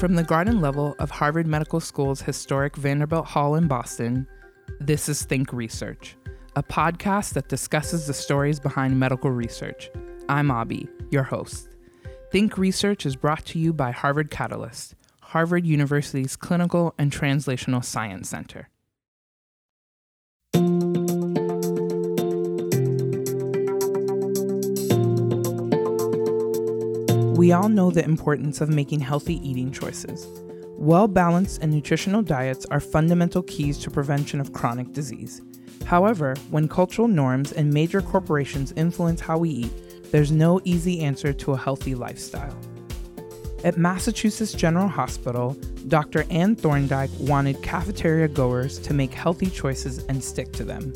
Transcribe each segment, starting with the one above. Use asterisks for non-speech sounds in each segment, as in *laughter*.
From the garden level of Harvard Medical School's historic Vanderbilt Hall in Boston, this is Think Research, a podcast that discusses the stories behind medical research. I'm Abby, your host. Think Research is brought to you by Harvard Catalyst, Harvard University's Clinical and Translational Science Center. We all know the importance of making healthy eating choices. Well balanced and nutritional diets are fundamental keys to prevention of chronic disease. However, when cultural norms and major corporations influence how we eat, there's no easy answer to a healthy lifestyle. At Massachusetts General Hospital, Dr. Anne Thorndike wanted cafeteria goers to make healthy choices and stick to them.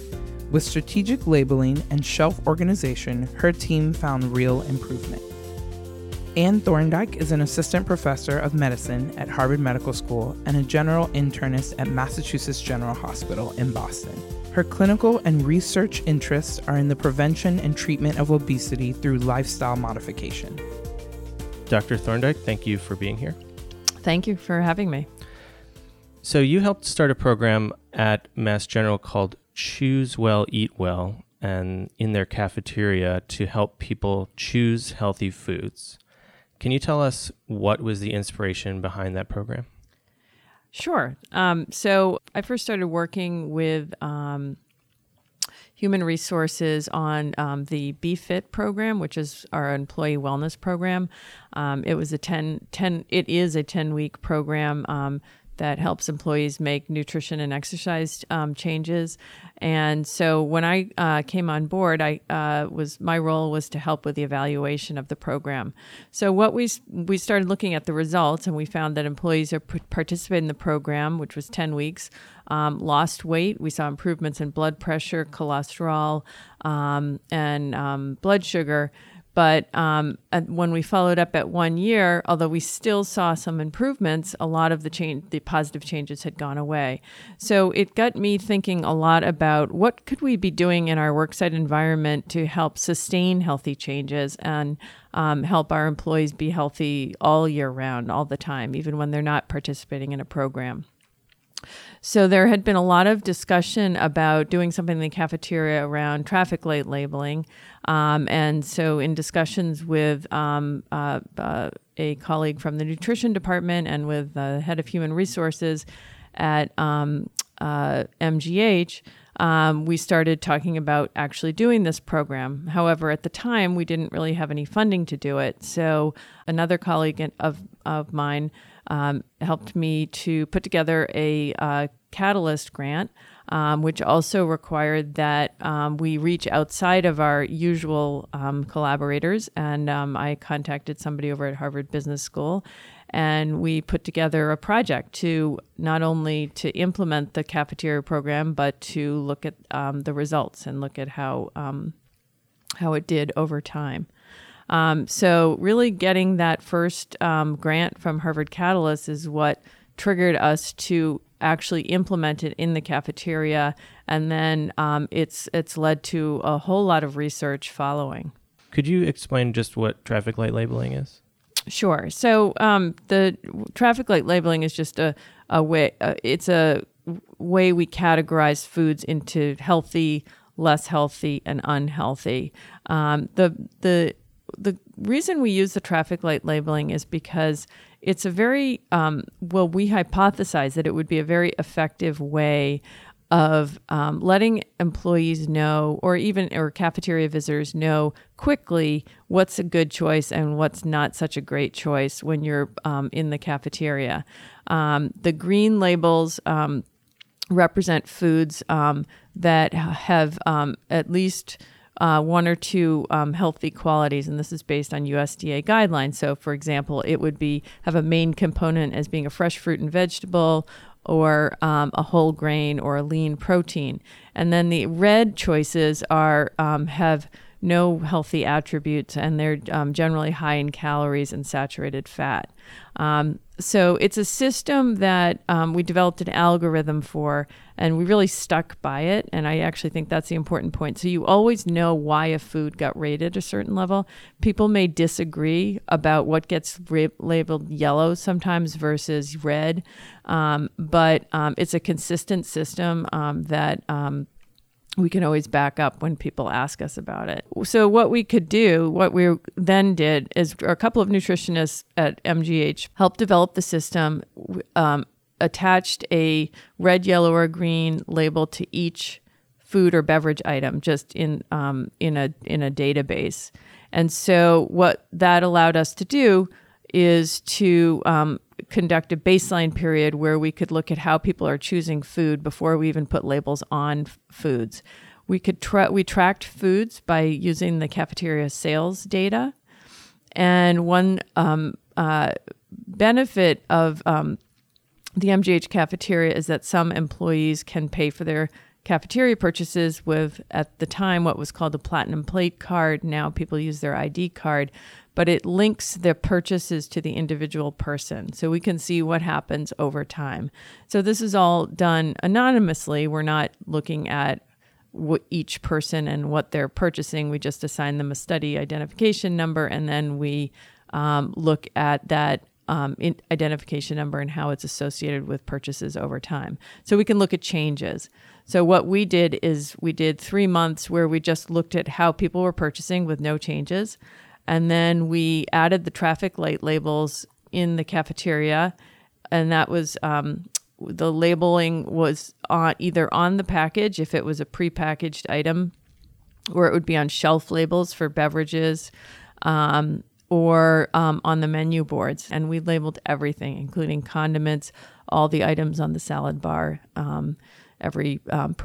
With strategic labeling and shelf organization, her team found real improvement. Anne Thorndike is an assistant professor of medicine at Harvard Medical School and a general internist at Massachusetts General Hospital in Boston. Her clinical and research interests are in the prevention and treatment of obesity through lifestyle modification. Dr. Thorndike, thank you for being here. Thank you for having me. So, you helped start a program at Mass General called Choose Well, Eat Well, and in their cafeteria to help people choose healthy foods. Can you tell us what was the inspiration behind that program? Sure. Um, so I first started working with um, human resources on um, the BeFit program, which is our employee wellness program. Um, it was a 10, 10, it is a 10 week program um, that helps employees make nutrition and exercise um, changes. And so when I uh, came on board, I uh, was my role was to help with the evaluation of the program. So what we we started looking at the results, and we found that employees who participated in the program, which was ten weeks, um, lost weight. We saw improvements in blood pressure, cholesterol, um, and um, blood sugar. But um, when we followed up at one year, although we still saw some improvements, a lot of the change, the positive changes had gone away. So it got me thinking a lot about what could we be doing in our worksite environment to help sustain healthy changes and um, help our employees be healthy all year round, all the time, even when they're not participating in a program. So there had been a lot of discussion about doing something in the cafeteria around traffic light labeling. Um, and so, in discussions with um, uh, uh, a colleague from the nutrition department and with the head of human resources at um, uh, MGH, um, we started talking about actually doing this program. However, at the time, we didn't really have any funding to do it. So, another colleague of, of mine um, helped me to put together a uh, Catalyst grant um, which also required that um, we reach outside of our usual um, collaborators. And um, I contacted somebody over at Harvard Business School, and we put together a project to not only to implement the cafeteria program, but to look at um, the results and look at how how it did over time. Um, so, really getting that first um, grant from Harvard Catalyst is what triggered us to actually implement it in the cafeteria, and then um, it's it's led to a whole lot of research following. Could you explain just what traffic light labeling is? Sure. So um, the traffic light labeling is just a a way. Uh, it's a way we categorize foods into healthy, less healthy, and unhealthy. Um, the the the reason we use the traffic light labeling is because it's a very um, well we hypothesize that it would be a very effective way of um, letting employees know or even or cafeteria visitors know quickly what's a good choice and what's not such a great choice when you're um, in the cafeteria. Um, the green labels um, represent foods um, that have at least uh, one or two um, healthy qualities, and this is based on USDA guidelines. So, for example, it would be have a main component as being a fresh fruit and vegetable, or um, a whole grain, or a lean protein. And then the red choices are um, have no healthy attributes, and they're um, generally high in calories and saturated fat. Um, so it's a system that um, we developed an algorithm for, and we really stuck by it. And I actually think that's the important point. So you always know why a food got rated a certain level. People may disagree about what gets ra- labeled yellow sometimes versus red, um, but um, it's a consistent system um, that um, we can always back up when people ask us about it. So what we could do, what we then did is a couple of nutritionists at MGH helped develop the system, um, attached a red, yellow, or green label to each food or beverage item just in um, in a in a database. And so what that allowed us to do is to um, conduct a baseline period where we could look at how people are choosing food before we even put labels on f- foods. We could tra- we tracked foods by using the cafeteria sales data, and one um, uh, benefit of um, the MGH cafeteria is that some employees can pay for their cafeteria purchases with at the time what was called a platinum plate card now people use their id card but it links the purchases to the individual person. So we can see what happens over time. So this is all done anonymously. We're not looking at what each person and what they're purchasing. We just assign them a study identification number and then we um, look at that um, identification number and how it's associated with purchases over time. So we can look at changes. So what we did is we did three months where we just looked at how people were purchasing with no changes. And then we added the traffic light labels in the cafeteria. And that was um, the labeling was on either on the package if it was a prepackaged item, or it would be on shelf labels for beverages. Um, or um, on the menu boards. And we labeled everything, including condiments, all the items on the salad bar, um, every um,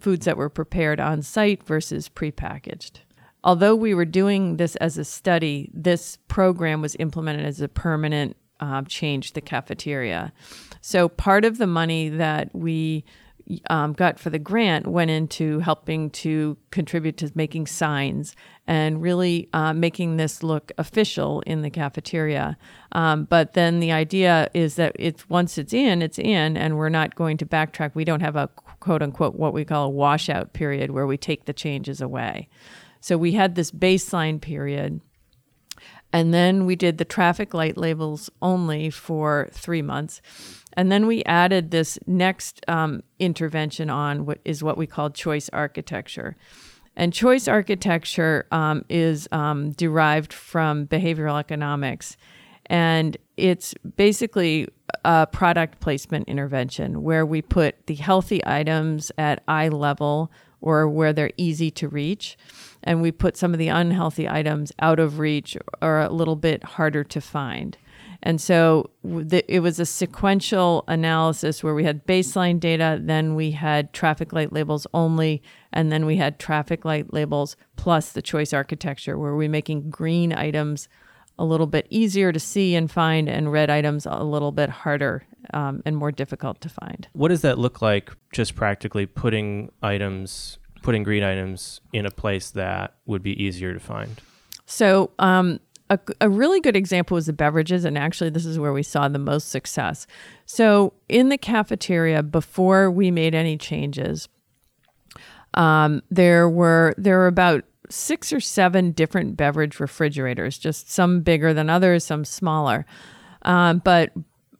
foods that were prepared on site versus prepackaged although we were doing this as a study, this program was implemented as a permanent uh, change the cafeteria. So part of the money that we um, got for the grant went into helping to contribute to making signs and really uh, making this look official in the cafeteria. Um, but then the idea is that it's once it's in, it's in, and we're not going to backtrack. We don't have a quote unquote what we call a washout period where we take the changes away. So we had this baseline period. And then we did the traffic light labels only for three months. And then we added this next um, intervention on what is what we call choice architecture. And choice architecture um, is um, derived from behavioral economics. And it's basically a product placement intervention where we put the healthy items at eye level or where they're easy to reach and we put some of the unhealthy items out of reach or a little bit harder to find. And so it was a sequential analysis where we had baseline data, then we had traffic light labels only, and then we had traffic light labels plus the choice architecture, where we're making green items a little bit easier to see and find, and red items a little bit harder um, and more difficult to find. What does that look like, just practically putting items putting green items in a place that would be easier to find? So, um, a, a, really good example was the beverages, and actually, this is where we saw the most success. So, in the cafeteria, before we made any changes, um, there were there were about six or seven different beverage refrigerators, just some bigger than others, some smaller. Um, but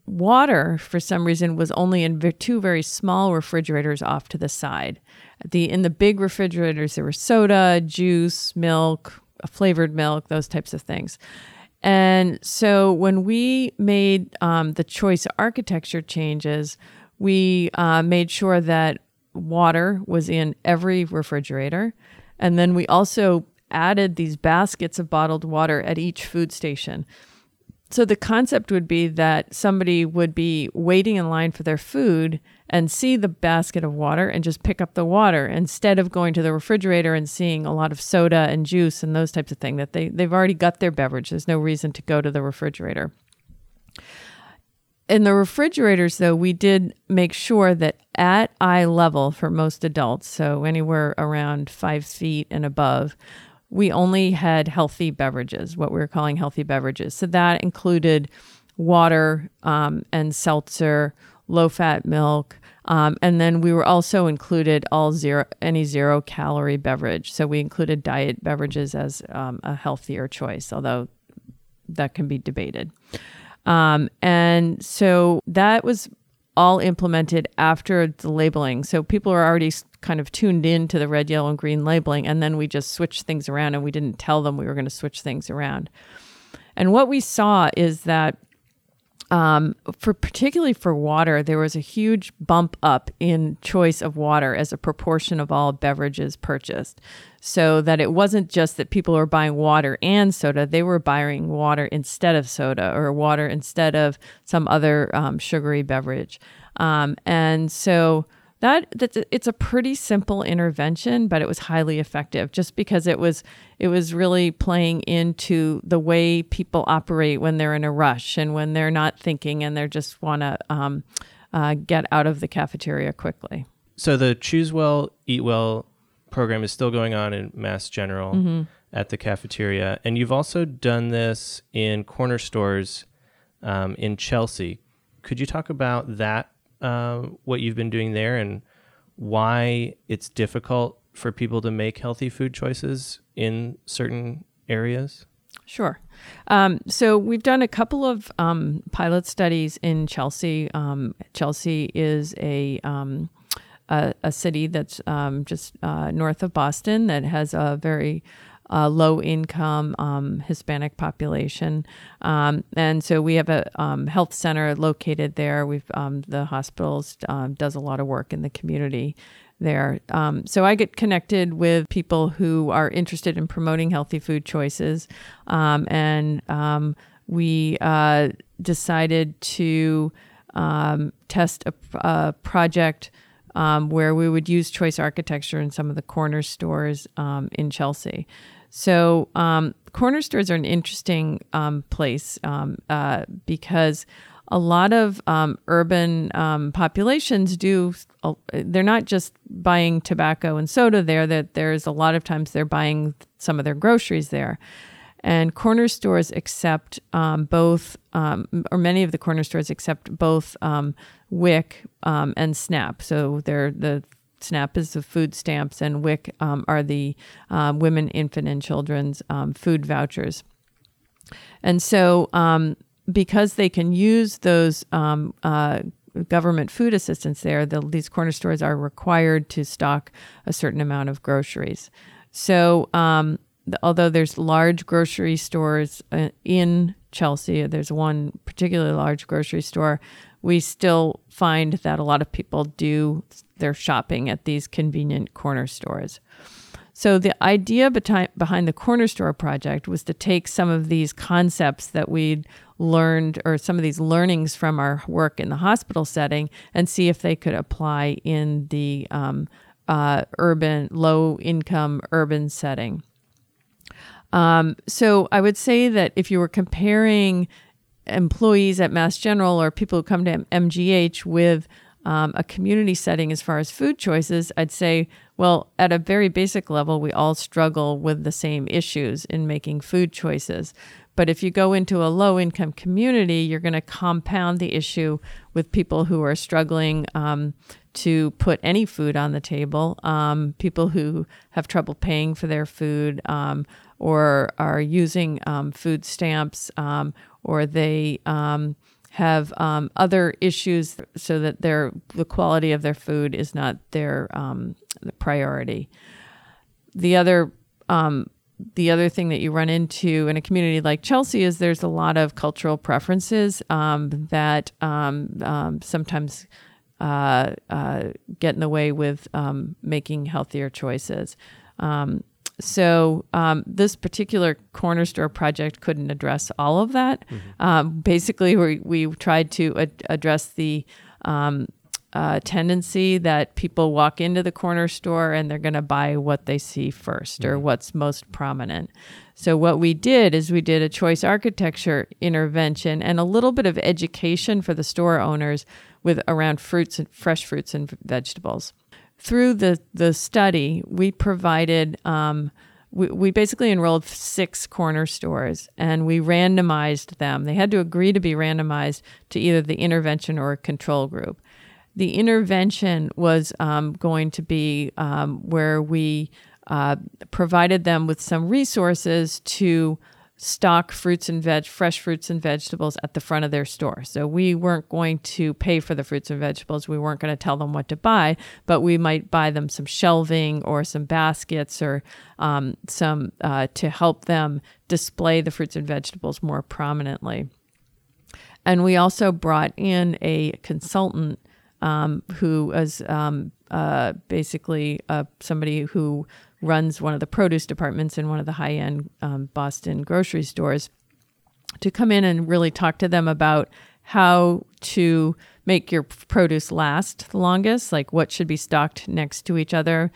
water, for some reason, was only in two very small refrigerators off to the side. The in the big refrigerators there were soda, juice, milk, flavored milk, those types of things. And so when we made um, the choice architecture changes, we uh, made sure that water was in every refrigerator. And then we also added these baskets of bottled water at each food station. So the concept would be that somebody would be waiting in line for their food and see the basket of water and just pick up the water instead of going to the refrigerator and seeing a lot of soda and juice and those types of things that they, they've already got their beverage. There's no reason to go to the refrigerator. In the refrigerators, though, we did make sure that at eye level for most adults, so anywhere around five feet and above, we only had healthy beverages, what we were calling healthy beverages. So that included water um, and seltzer, low fat milk. Um, and then we were also included all zero any zero calorie beverage. So we included diet beverages as um, a healthier choice, although that can be debated. Um, and so that was all implemented after the labeling. So people are already kind of tuned in to the red, yellow, and green labeling. And then we just switched things around and we didn't tell them we were going to switch things around. And what we saw is that um, for particularly for water, there was a huge bump up in choice of water as a proportion of all beverages purchased. So that it wasn't just that people were buying water and soda; they were buying water instead of soda or water instead of some other um, sugary beverage. Um, and so that that's it's a pretty simple intervention but it was highly effective just because it was it was really playing into the way people operate when they're in a rush and when they're not thinking and they just want to um, uh, get out of the cafeteria quickly. So the choose well eat well program is still going on in mass general mm-hmm. at the cafeteria. And you've also done this in corner stores um, in chelsea. Could you talk about that uh, what you've been doing there and why it's difficult for people to make healthy food choices in certain areas? Sure. Um, so we've done a couple of um, pilot studies in Chelsea. Um, Chelsea is a, um, a, a city that's um, just uh, north of Boston that has a very uh, low income um, Hispanic population. Um, and so we have a um, health center located there. We've um, the hospitals um, does a lot of work in the community there. Um, so I get connected with people who are interested in promoting healthy food choices, and we uh, decided to test a, a project. Um, where we would use choice architecture in some of the corner stores um, in Chelsea. So um, corner stores are an interesting um, place um, uh, because a lot of um, urban um, populations do. Uh, they're not just buying tobacco and soda there. That there's a lot of times they're buying some of their groceries there. And corner stores accept um, both, or many of the corner stores accept both WIC and SNAP. So they're the SNAP is the food stamps, and WIC um, are the um, women, infant, and children's um, food vouchers. And so, um, because they can use those um, uh, government food assistance there, the, these corner stores are required to stock a certain amount of groceries. So, um, although there's large grocery stores uh, in Chelsea, there's one particularly large grocery store we still find that a lot of people do their shopping at these convenient corner stores. So, the idea behind the corner store project was to take some of these concepts that we'd learned, or some of these learnings from our work in the hospital setting, and see if they could apply in the um, uh, urban, low income urban setting. Um, so, I would say that if you were comparing employees at Mass General or people who come to MGH with um, a community setting as far as food choices, I'd say, well, at a very basic level, we all struggle with the same issues in making food choices. But if you go into a low income community, you're going to compound the issue with people who are struggling um, to put any food on the table, um, people who have trouble paying for their food um, or are using um, food stamps um, or they um, have um, other issues so that their the quality of their food is not their um, the priority. The other um, the other thing that you run into in a community like Chelsea is there's a lot of cultural preferences um, that um, um, sometimes uh, uh, get in the way with making healthier choices. Um, so um, this particular corner store project couldn't address all of that. Mm-hmm. Um, basically, we, we tried to ad- address the um, uh, tendency that people walk into the corner store and they're going to buy what they see 1st mm-hmm. or what's most prominent. So what we did is we did a choice architecture intervention and a little bit of education for the store owners with around fruits and fresh fruits and vegetables through the, the study, we provided um, we, we basically enrolled six corner stores and we randomized them. They had to agree to be randomized to either the intervention or control group. The intervention was um, going to be um, where we uh, provided them with some resources to stock fruits and veg fresh fruits and vegetables at the front of their store. So we weren't going to pay for the fruits and vegetables. We weren't going to tell them what to buy, but we might buy them some shelving or some baskets or um, some uh, to help them display the fruits and vegetables more prominently. And we also brought in a consultant um, who was um, uh, basically uh, somebody who runs one of the produce departments in one of the high end um, Boston grocery stores, to come in and really talk to them about how to make your produce last the longest, like what should be stocked next to each other.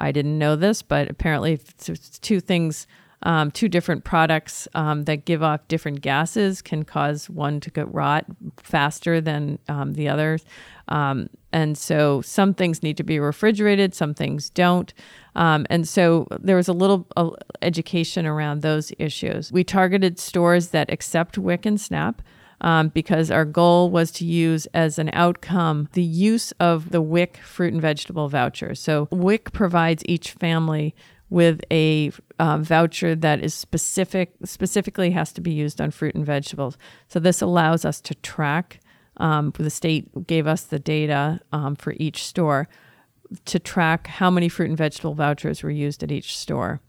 I didn't know this, but apparently, it's two things, um, two different products um, that give off different gases can cause one to get rot faster than um, the other. Um, and so some things need to be refrigerated, some things don't. Um, and so there was a little uh, education around those issues. We targeted stores that accept WIC and SNAP. Um, because our goal was to use as an outcome the use of the WIC fruit and vegetable voucher. So, WIC provides each family with a uh, voucher that is specific, specifically has to be used on fruit and vegetables. So, this allows us to track. Um, the state gave us the data um, for each store to track how many fruit and vegetable vouchers were used at each store.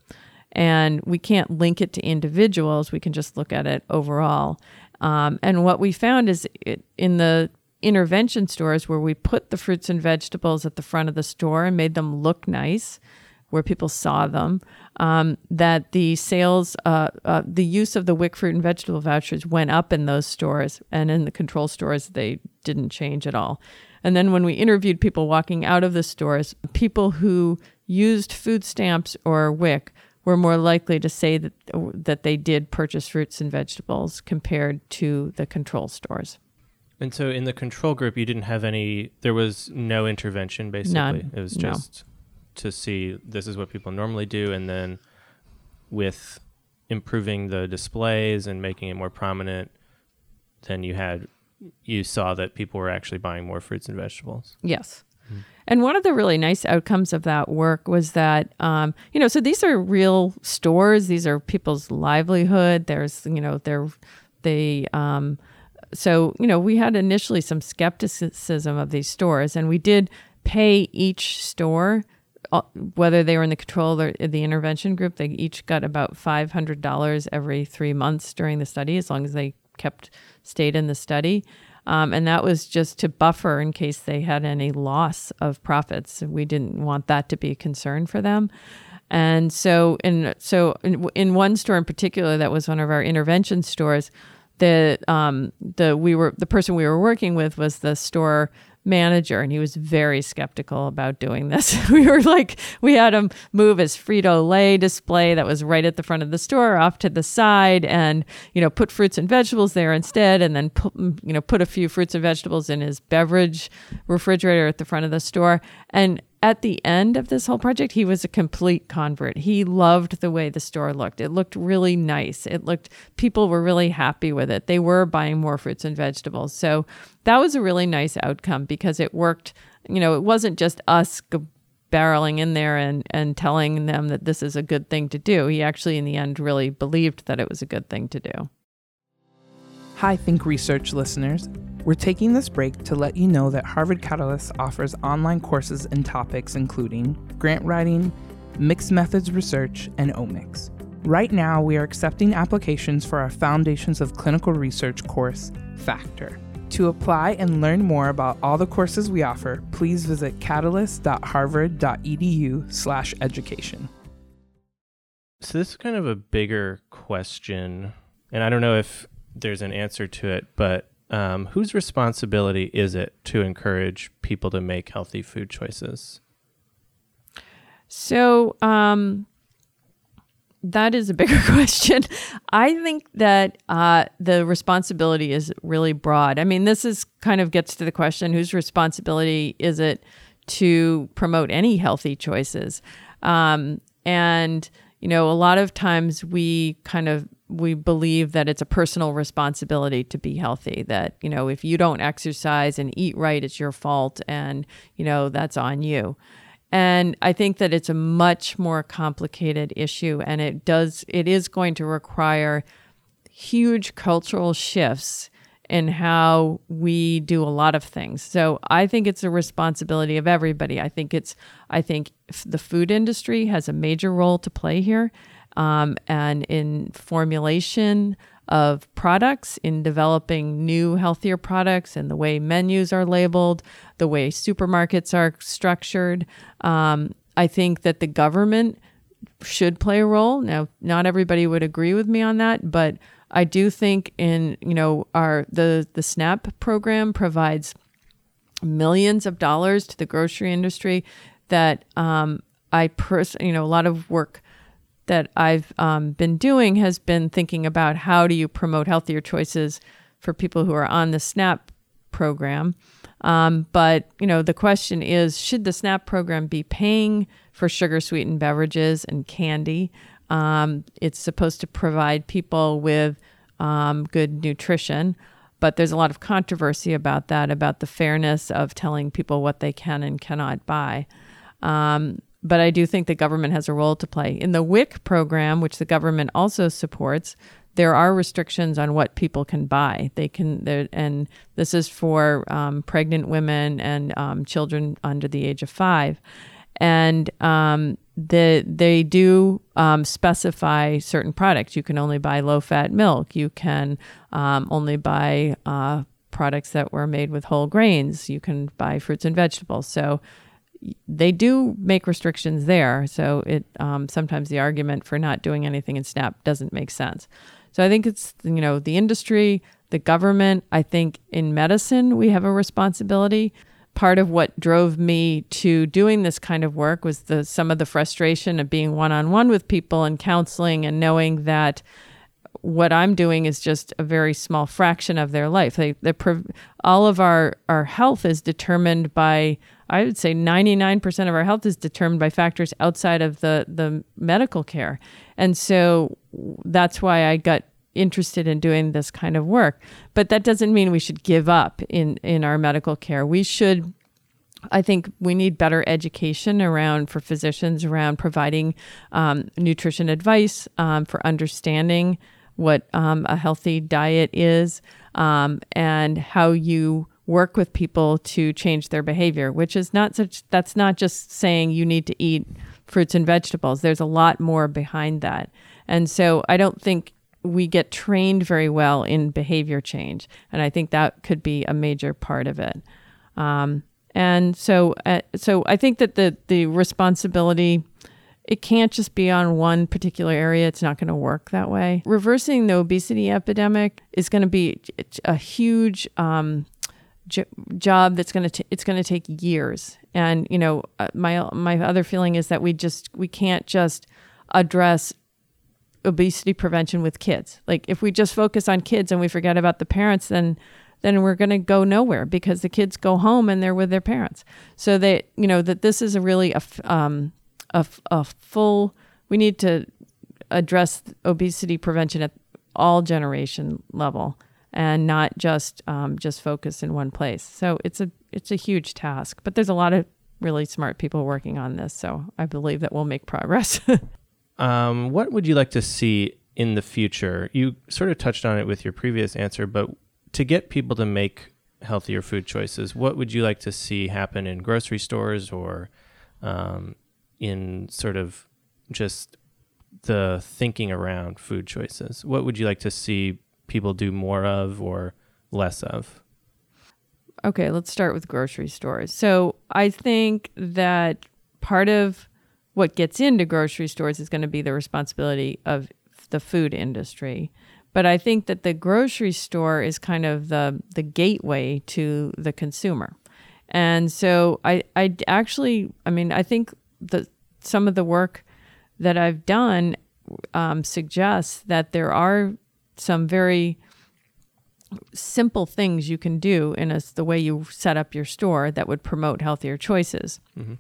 And we can't link it to individuals, we can just look at it overall. Um, and what we found is it, in the intervention stores where we put the fruits and vegetables at the front of the store and made them look nice, where people saw them, um, that the sales, uh, uh, the use of the WIC fruit and vegetable vouchers went up in those stores, and in the control stores, they didn't change at all. And then when we interviewed people walking out of the stores, people who used food stamps or WIC were more likely to say that that they did purchase fruits and vegetables compared to the control stores. And so in the control group you didn't have any there was no intervention basically. None. It was just no. To see this is what people normally do and then with improving the displays and making it more prominent then you had you saw that people were actually buying more fruits and vegetables. Yes. Mm-hmm. And one of the really nice outcomes of that work was that, um, you know, so these are real stores. These are people's livelihood. There's, you know, they're, they, um, so, you know, we had initially some skepticism of these stores and we did pay each store, whether they were in the control or the intervention group, they each got about $500 every three months during the study, as long as they kept stayed in the study. Um, and that was just to buffer in case they had any loss of profits. We didn't want that to be a concern for them. And so, in so in, in one store in particular, that was one of our intervention stores. The um, the we were the person we were working with was the store manager and he was very skeptical about doing this. *laughs* we were like, we had him move his Frito Lay display that was right at the front of the store off to the side and, you know, put fruits and vegetables there instead and then, put, you know, put a few fruits and vegetables in his beverage refrigerator at the front of the store. And at the end of this whole project, he was a complete convert. He loved the way the store looked. It looked really nice. It looked, people were really happy with it. They were buying more fruits and vegetables. So that was a really nice outcome because it worked. You know, it wasn't just us barreling in there and, and telling them that this is a good thing to do. He actually, in the end, really believed that it was a good thing to do. Hi, Think Research listeners. We're taking this break to let you know that Harvard Catalyst offers online courses and topics including grant writing, mixed methods research, and omics. Right now, we are accepting applications for our Foundations of Clinical Research course, Factor. To apply and learn more about all the courses we offer, please visit catalyst.harvard.edu/education. So this is kind of a bigger question, and I don't know if there's an answer to it, but um, whose responsibility is it to encourage people to make healthy food choices? So um, that is a bigger *laughs* question. I think that uh, the responsibility is really broad. I mean, this is kind of gets to the question: whose responsibility is it to promote any healthy choices? Um, and you know, a lot of times we kind of we believe that it's a personal responsibility to be healthy that you know if you don't exercise and eat right it's your fault and you know that's on you and i think that it's a much more complicated issue and it does it is going to require huge cultural shifts in how we do a lot of things. So I think it's a responsibility of everybody. I think it's I think the food industry has a major role to play here, um, and in formulation of products, in developing new healthier products, and the way menus are labeled, the way supermarkets are structured. Um, I think that the government should play a role. Now, not everybody would agree with me on that, but I do think in you know our the the SNAP program provides millions of dollars to the grocery industry that um, I pers- you know a lot of work that I've um, been doing has been thinking about how do you promote healthier choices for people who are on the SNAP program. Um, but you know the question is, should the SNAP program be paying for sugar sweetened beverages and candy? Um, it's supposed to provide people with um, good nutrition, but there's a lot of controversy about that, about the fairness of telling people what they can and cannot buy. Um, but I do think the government has a role to play. In the WIC program, which the government also supports, there are restrictions on what people can buy. They can, and this is for um, pregnant women and um, children under the age of five. And um, the, they do um, specify certain products. You can only buy low fat milk. You can um, only buy uh, products that were made with whole grains. You can buy fruits and vegetables. So they do make restrictions there. So it um, sometimes the argument for not doing anything in SNAP doesn't make sense. So I think it's you know the industry, the government. I think in medicine we have a responsibility part of what drove me to doing this kind of work was the some of the frustration of being one-on-one with people and counseling and knowing that what I'm doing is just a very small fraction of their life. They, all of our, our health is determined by, I would say 99% of our health is determined by factors outside of the, the medical care. And so that's why I got interested in doing this kind of work. But that doesn't mean we should give up in, in our medical care. We should I think we need better education around for physicians around providing um, nutrition advice um, for understanding what um, a healthy diet is um, and how you work with people to change their behavior. Which is not such. That's not just saying you need to eat fruits and vegetables. There's a lot more behind that, and so I don't think we get trained very well in behavior change. And I think that could be a major part of it. Um, and so, uh, so I think that the, the responsibility, it can't just be on one particular area. It's not going to work that way. Reversing the obesity epidemic is going to be a huge um, job that's going to it's going to take years. And you know, uh, my my other feeling is that we just we can't just address obesity prevention with kids. Like if we just focus on kids and we forget about the parents, then then we're going to go nowhere because the kids go home and they're with their parents. So that you know that this is a really a um, a, a full. We need to address obesity prevention at all generation level and not just um, just focus in one place. So it's a it's a huge task, but there's a lot of really smart people working on this. So I believe that we'll make progress. *laughs* Um, what would you like to see in the future? You sort of touched on it with your previous answer, but to get people to make healthier food choices, what would you like to see happen in grocery stores or um, in sort of just the thinking around food choices? What would you like to see people do more of or less of? Okay, let's start with grocery stores. So I think that part of what gets into grocery stores is going to be the responsibility of the food industry. But I think that the grocery store is kind of the the gateway to the consumer. And so I I actually I mean I think that some of the work that I've done um, suggests that there are some very simple things you can do in a, the way you set up your store that would promote healthier choices. Mm-hmm.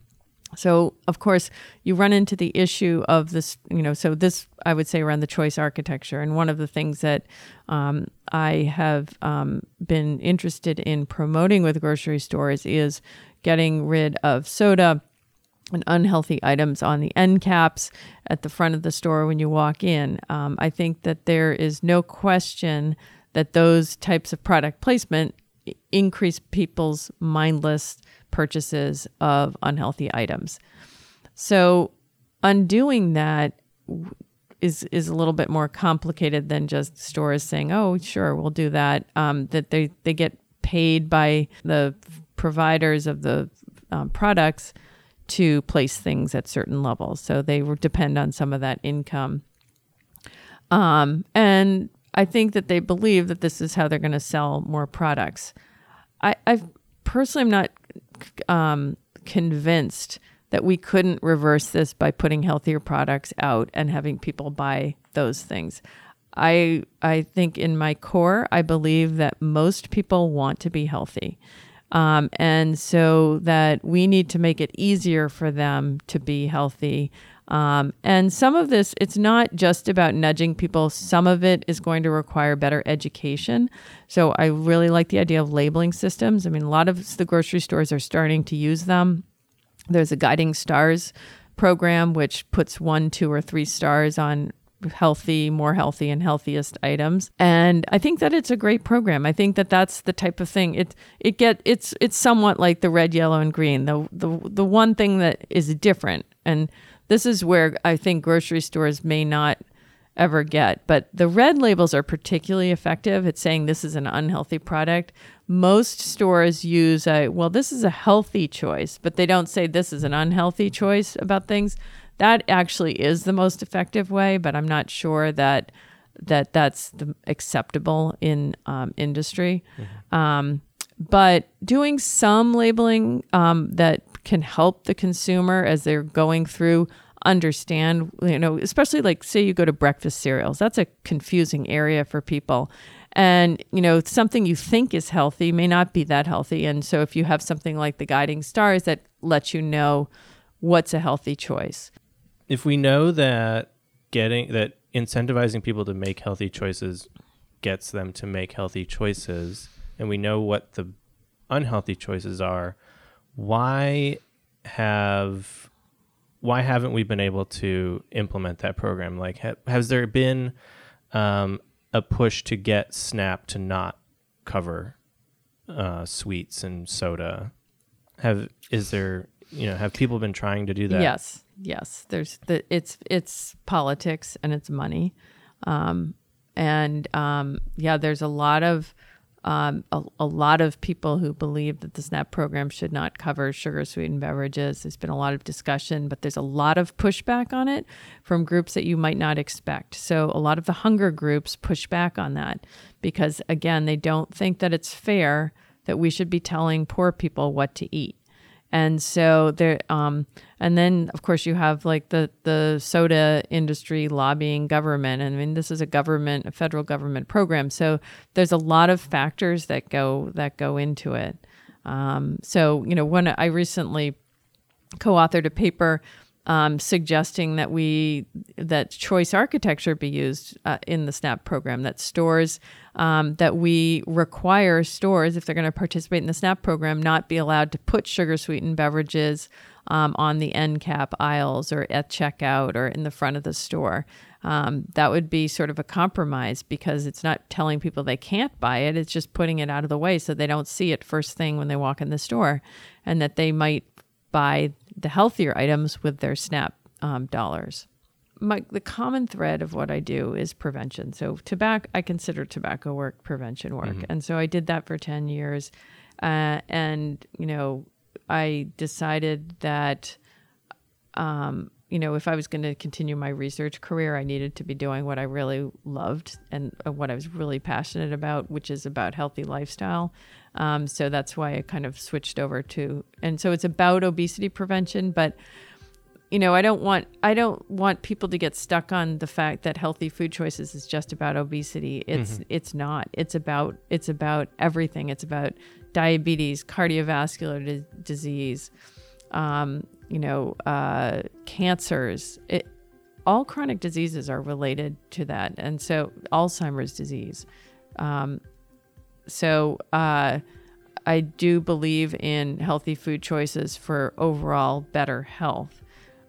So, of course, you run into the issue of this, you know, so this, I would say, around the choice architecture. And one of the things that um, I have um, been interested in promoting with grocery stores is getting rid of soda and unhealthy items on the end caps at the front of the store when you walk in. Um, I think that there is no question that those types of product placement increase people's mindless purchases of unhealthy items. So undoing that is is a little bit more complicated than just stores saying, "Oh, sure, we'll do that." Um, that they they get paid by the providers of the um, products to place things at certain levels, so they depend on some of that income. Um, and I think that they believe that this is how they're going to sell more products. I, I personally am not um, convinced that we couldn't reverse this by putting healthier products out and having people buy those things. I I think in my core, I believe that most people want to be healthy. Um, and so that we need to make it easier for them to be healthy. Um, and some of this, it's not just about nudging people. Some of it is going to require better education. So I really like the idea of labeling systems. I mean, a lot of the grocery stores are starting to use them. There's a Guiding Stars program, which puts one, two, or three stars on healthy, more healthy, and healthiest items. And I think that it's a great program. I think that that's the type of thing. It it get it's it's somewhat like the red, yellow, and green. The the the one thing that is different, and this is where I think grocery stores may not ever get. But the red labels are particularly effective at saying this is an unhealthy product. Most stores use a, well, this is a healthy choice, but they don't say this is an unhealthy choice about things. That actually is the most effective way, but I'm not sure that that that's the acceptable in um, industry. Mm-hmm. Um, but doing some labeling um, that can help the consumer as they're going through understand, you know, especially like say you go to breakfast cereals. That's a confusing area for people. And, you know, something you think is healthy may not be that healthy. And so if you have something like the guiding stars that lets you know what's a healthy choice. If we know that getting that incentivizing people to make healthy choices gets them to make healthy choices and we know what the unhealthy choices are, why have why haven't we been able to implement that program? Like, ha- has there been um, a push to get Snap to not cover uh, sweets and soda? Have is there you know have people been trying to do that? Yes, yes. There's the it's it's politics and it's money, um, and um, yeah, there's a lot of um, a, a, lot of people who believe that the SNAP program should not cover sugar sweetened beverages. There's been a lot of discussion, but there's a lot of pushback on it from groups that you might not expect. So, a lot of the hunger groups push back on that because, again, they don't think that it's fair that we should be telling poor people what to eat and so there um and then of course you have like the the soda industry lobbying government. And i mean this is a government a federal government program. So there's a lot of factors that go that go into it. Um, so you know when i recently co-authored a paper um, suggesting that we that choice architecture be used uh, in the SNAP program. That stores um, that we require stores if they're going to participate in the SNAP program not be allowed to put sugar sweetened beverages um, on the end cap aisles or at checkout or in the front of the store. Um, that would be sort of a compromise because it's not telling people they can't buy it. It's just putting it out of the way so they don't see it first thing when they walk in the store and that they might buy the healthier items with their SNAP um, dollars. My, the common thread of what I do is prevention. So tobacco, I consider tobacco work prevention work, mm-hmm. and so I did that for ten years. Uh, and you know, I decided that, um, you know, if I was going to continue my research career, I needed to be doing what I really loved and uh, what I was really passionate about, which is about healthy lifestyle. Um, so that's why I kind of switched over to, and so it's about obesity prevention, but you know, I don't want I don't want people to get stuck on the fact that healthy food choices is just about obesity. It's mm-hmm. it's not. It's about it's about everything. It's about diabetes, cardiovascular di- disease, um, you know, uh, cancers. It, all chronic diseases are related to that, and so Alzheimer's disease. Um, so uh, I do believe in healthy food choices for overall better health,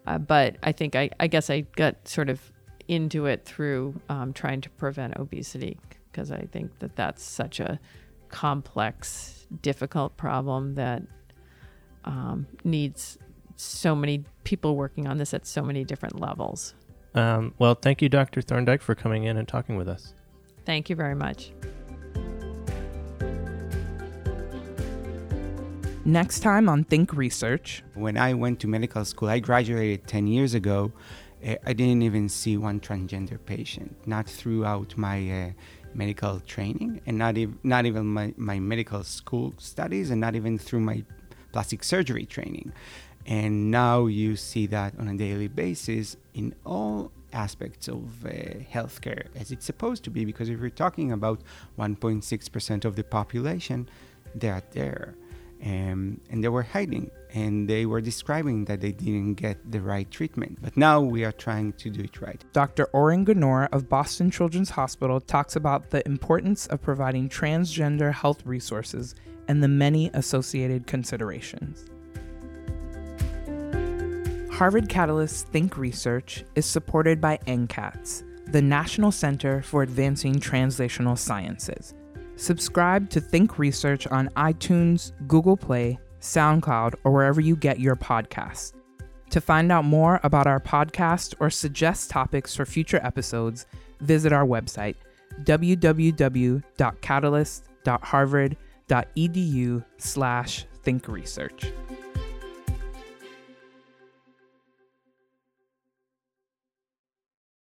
uh, but I think I, I guess I got sort of into it through um, trying to prevent obesity because I think that that's such a complex, difficult problem that um, needs so many people working on this at so many different levels. Um, well, thank you, Dr. Thorndike, for coming in and talking with us. Thank you very much. Next time on Think Research. When I went to medical school, I graduated 10 years ago. Uh, I didn't even see one transgender patient, not throughout my uh, medical training, and not, ev- not even my, my medical school studies, and not even through my plastic surgery training. And now you see that on a daily basis in all aspects of uh, healthcare as it's supposed to be, because if we're talking about 1.6% of the population, they're there. Um, and they were hiding and they were describing that they didn't get the right treatment. But now we are trying to do it right. Dr. Oren Ganor of Boston Children's Hospital talks about the importance of providing transgender health resources and the many associated considerations. Harvard Catalyst Think Research is supported by NCATS, the National Center for Advancing Translational Sciences. Subscribe to Think Research on iTunes, Google Play, SoundCloud, or wherever you get your podcasts. To find out more about our podcast or suggest topics for future episodes, visit our website www.catalyst.harvard.edu slash thinkresearch.